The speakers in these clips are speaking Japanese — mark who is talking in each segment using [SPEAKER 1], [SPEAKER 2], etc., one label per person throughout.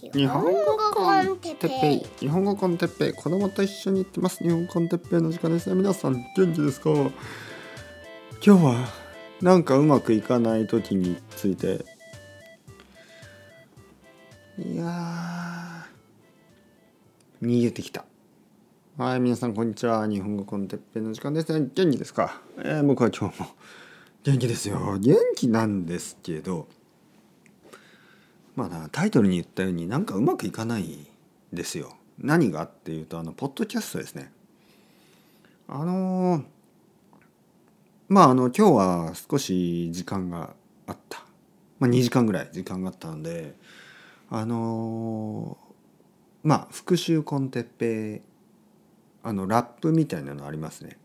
[SPEAKER 1] 日本語コンテッペイ。日本語コンテッペイ。子供と一緒に行ってます。日本コンテッペイの時間ですね。皆さん元気ですか？今日はなんかうまくいかない時について。いや逃げてきた。はい皆さんこんにちは。日本語コンテッペイの時間ですね。元気ですか、えー、僕は今日も元気ですよ。元気なんですけど。まあタイトルに言ったようになんかうまくいかないですよ。何がっていうとあのポッドキャストですね。あのまああの今日は少し時間があった。まあ2時間ぐらい時間があったのであのまあ復習コンテッペあのラップみたいなのありますね。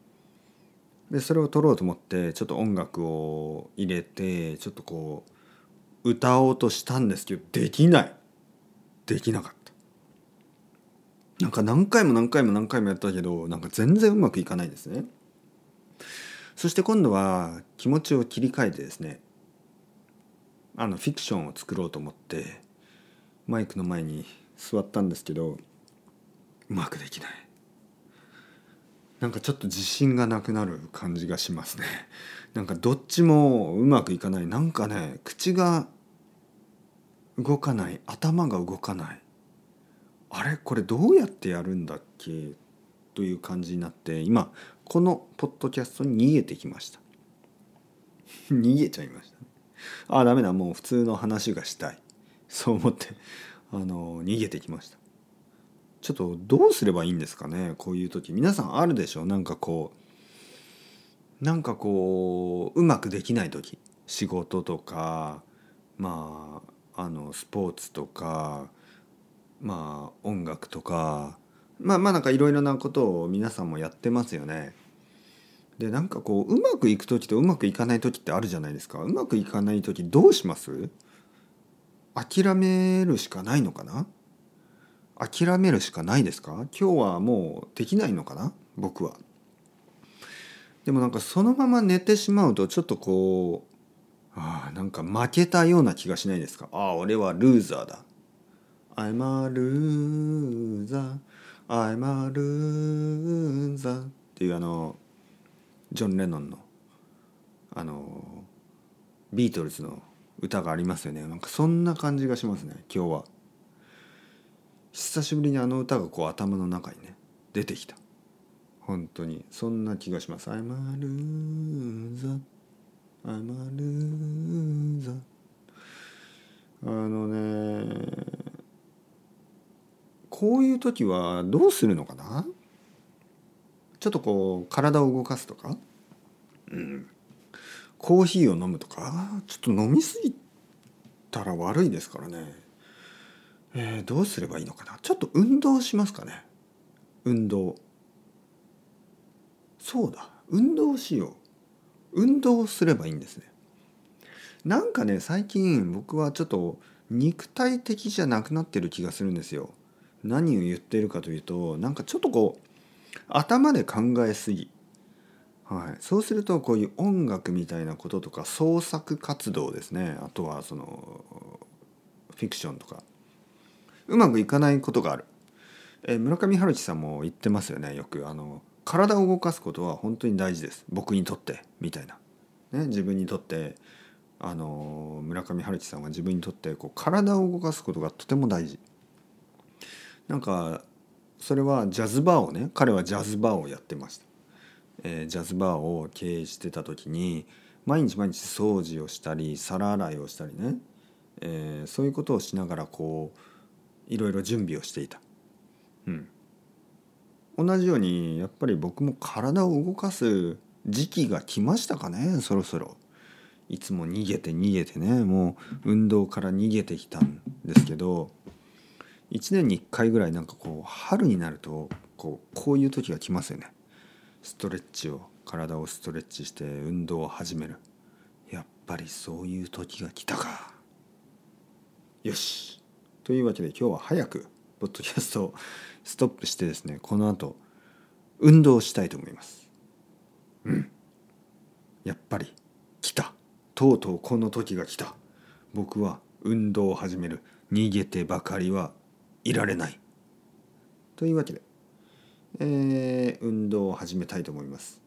[SPEAKER 1] でそれを撮ろうと思ってちょっと音楽を入れてちょっとこう歌おうとしたんですけどできない。できなかった。なんか何回も何回も何回もやったけどなんか全然うまくいかないですね。そして今度は気持ちを切り替えてですねあのフィクションを作ろうと思ってマイクの前に座ったんですけどうまくできない。なんかちょっと自信がなくなる感じがしますね。なんかどっちもうまくいかない。なんかね口が動かない頭が動かない。あれ？これどうやってやるんだっけ？という感じになって今このポッドキャストに逃げてきました。逃げちゃいました、ね、ああダメだ。もう普通の話がしたい。そう思ってあの逃げてきました。ちょっとどうすればいいんですかね？こういう時。皆さんあるでしょ？なんかこうなんかこううまくできない時。仕事とかまああのスポーツとかまあ音楽とかまあまあなんかいろいろなことを皆さんもやってますよね。でなんかこううまくいく時とうまくいかない時ってあるじゃないですか。うまくいかない時どうします？諦めるしかないのかな？諦めるしかないですか？今日はもうできないのかな？僕は。でもなんかそのまま寝てしまうとちょっとこうあなんか負けたような気がしないですか？ああ俺はルーザーだ。I'm a loser. I'm a loser. っていうあのジョン・レノンのあのビートルズの歌がありますよね。なんかそんな感じがしますね今日は。久しぶりにあの歌がこう頭の中にね出てきた。本当にそんな気がします。I'm a loser. アマルーザあのねこういう時はどうするのかな？ちょっとこう体を動かすとか、うん、コーヒーを飲むとか？ちょっと飲みすぎたら悪いですからね、えー、どうすればいいのかな？ちょっと運動しますかね？運動。そうだ。運動しよう。運動すればいいんですね。なんかね最近僕はちょっと肉体的じゃなくなってる気がするんですよ。何を言ってるかというとなんかちょっとこう頭で考えすぎ。はい、そうするとこういう音楽みたいなこととか創作活動ですね。あとはそのフィクションとか。うまくいかないことがある、え村上春樹さんも言ってますよねよく。あの体を動かすことは本当に大事です。僕にとってみたいな、ね、自分にとってあの村上春樹さんは自分にとってこう体を動かすことがとても大事。なんかそれはジャズバーをね彼はジャズバーをやってました、えー、ジャズバーを経営してた時に毎日毎日掃除をしたり皿洗いをしたりね、えー、そういうことをしながらこういろいろ準備をしていた、うん、同じようにやっぱり僕も体を動かす時期が来ましたかねそろそろ。いつも逃げて逃げてねもう運動から逃げてきたんですけど1年に1回ぐらいなんかこう春になるとこうこういう時が来ますよね。ストレッチを体をストレッチして運動を始める。やっぱりそういう時が来たか。よし。というわけで今日は早くポッドキャストをストップしてですねこの後運動したいと思います。うん。やっぱり来た。とうとうこの時が来た。僕は運動を始める。逃げてばかりはいられない。というわけで、えー、運動を始めたいと思います。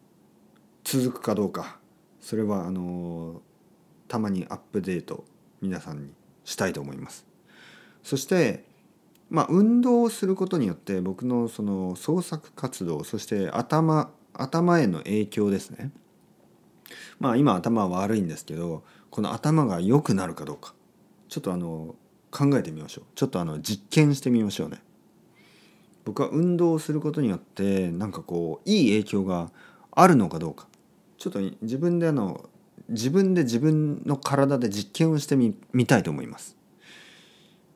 [SPEAKER 1] 続くかどうか。それはあのたまにアップデート皆さんにしたいと思います。そしてまあ運動をすることによって僕のその創作活動そして頭頭への影響ですね。まあ今頭は悪いんですけどこの頭が良くなるかどうか。ちょっとあの考えてみましょう。ちょっとあの実験してみましょうね。僕は運動をすることによってなんかこういい影響があるのかどうか。ちょっと自分であの自分で自分の体で実験をしてみたいと思います。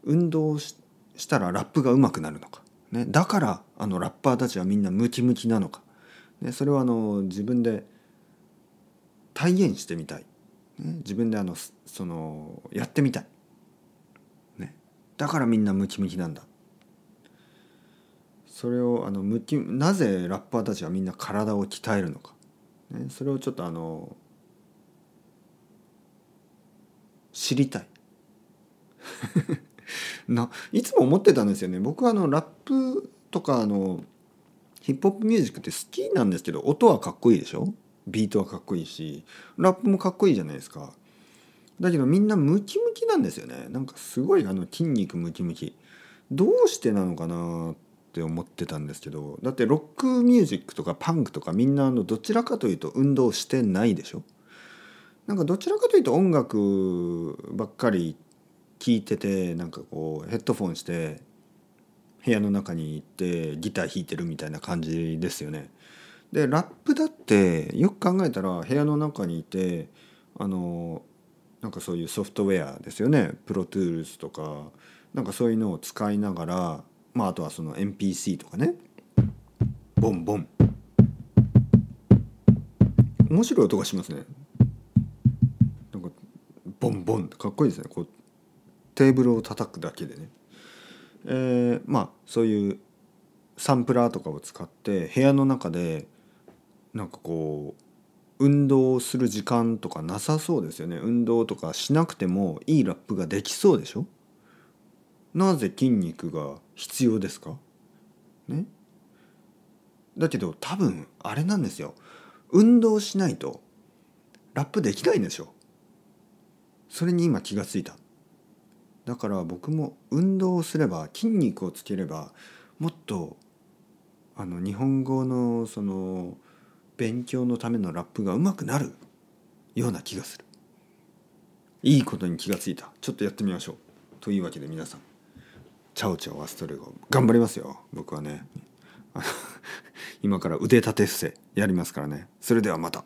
[SPEAKER 1] 運動ししたらラップが上手くなるのか、ね、だからあのラッパーたちはみんなムキムキなのか、ね、それはあの自分で体現してみたい、ね、自分であのそのやってみたい、ね、だからみんなムキムキなんだ。それをあのムキなぜラッパーたちはみんな体を鍛えるのか。ね、それをちょっとあの知りたい。ないつも思ってたんですよね。僕はあのラップとかあのヒップホップミュージックって好きなんですけど音はかっこいいでしょ？ビートはかっこいいしラップもかっこいいじゃないですか。だけどみんなムキムキなんですよね。なんかすごいあの筋肉ムキムキ。どうしてなのかなって思ってたんですけどだってロックミュージックとかパンクとかみんなあのどちらかというと運動してないでしょ？なんかどちらかというと音楽ばっかり聴いててなんかこうヘッドフォンして部屋の中に行ってギター弾いてるみたいな感じですよね。でラップだってよく考えたら部屋の中にいてあのなんかそういうソフトウェアですよね。プロトゥールスとかなんかそういうのを使いながらまああとはその NPC とかね。ボンボン。面白い音がしますね。なんかボンボンかっこいいですね。こうテーブルを叩くだけでね。えー、まあそういうサンプラーとかを使って部屋の中でなんかこう運動する時間とかなさそうですよね。運動とかしなくてもいいラップができそうでしょ？なぜ筋肉が必要ですか？ね？だけど多分あれなんですよ。運動しないとラップできないんでしょそれに今気がついた。だから僕も運動をすれば筋肉をつければもっとあの日本語のその勉強のためのラップがうまくなるような気がする。いいことに気がついた。ちょっとやってみましょう。というわけで皆さんチャオチャオアストレゴ頑張りますよ。僕はね今から腕立て伏せやりますからね。それではまた。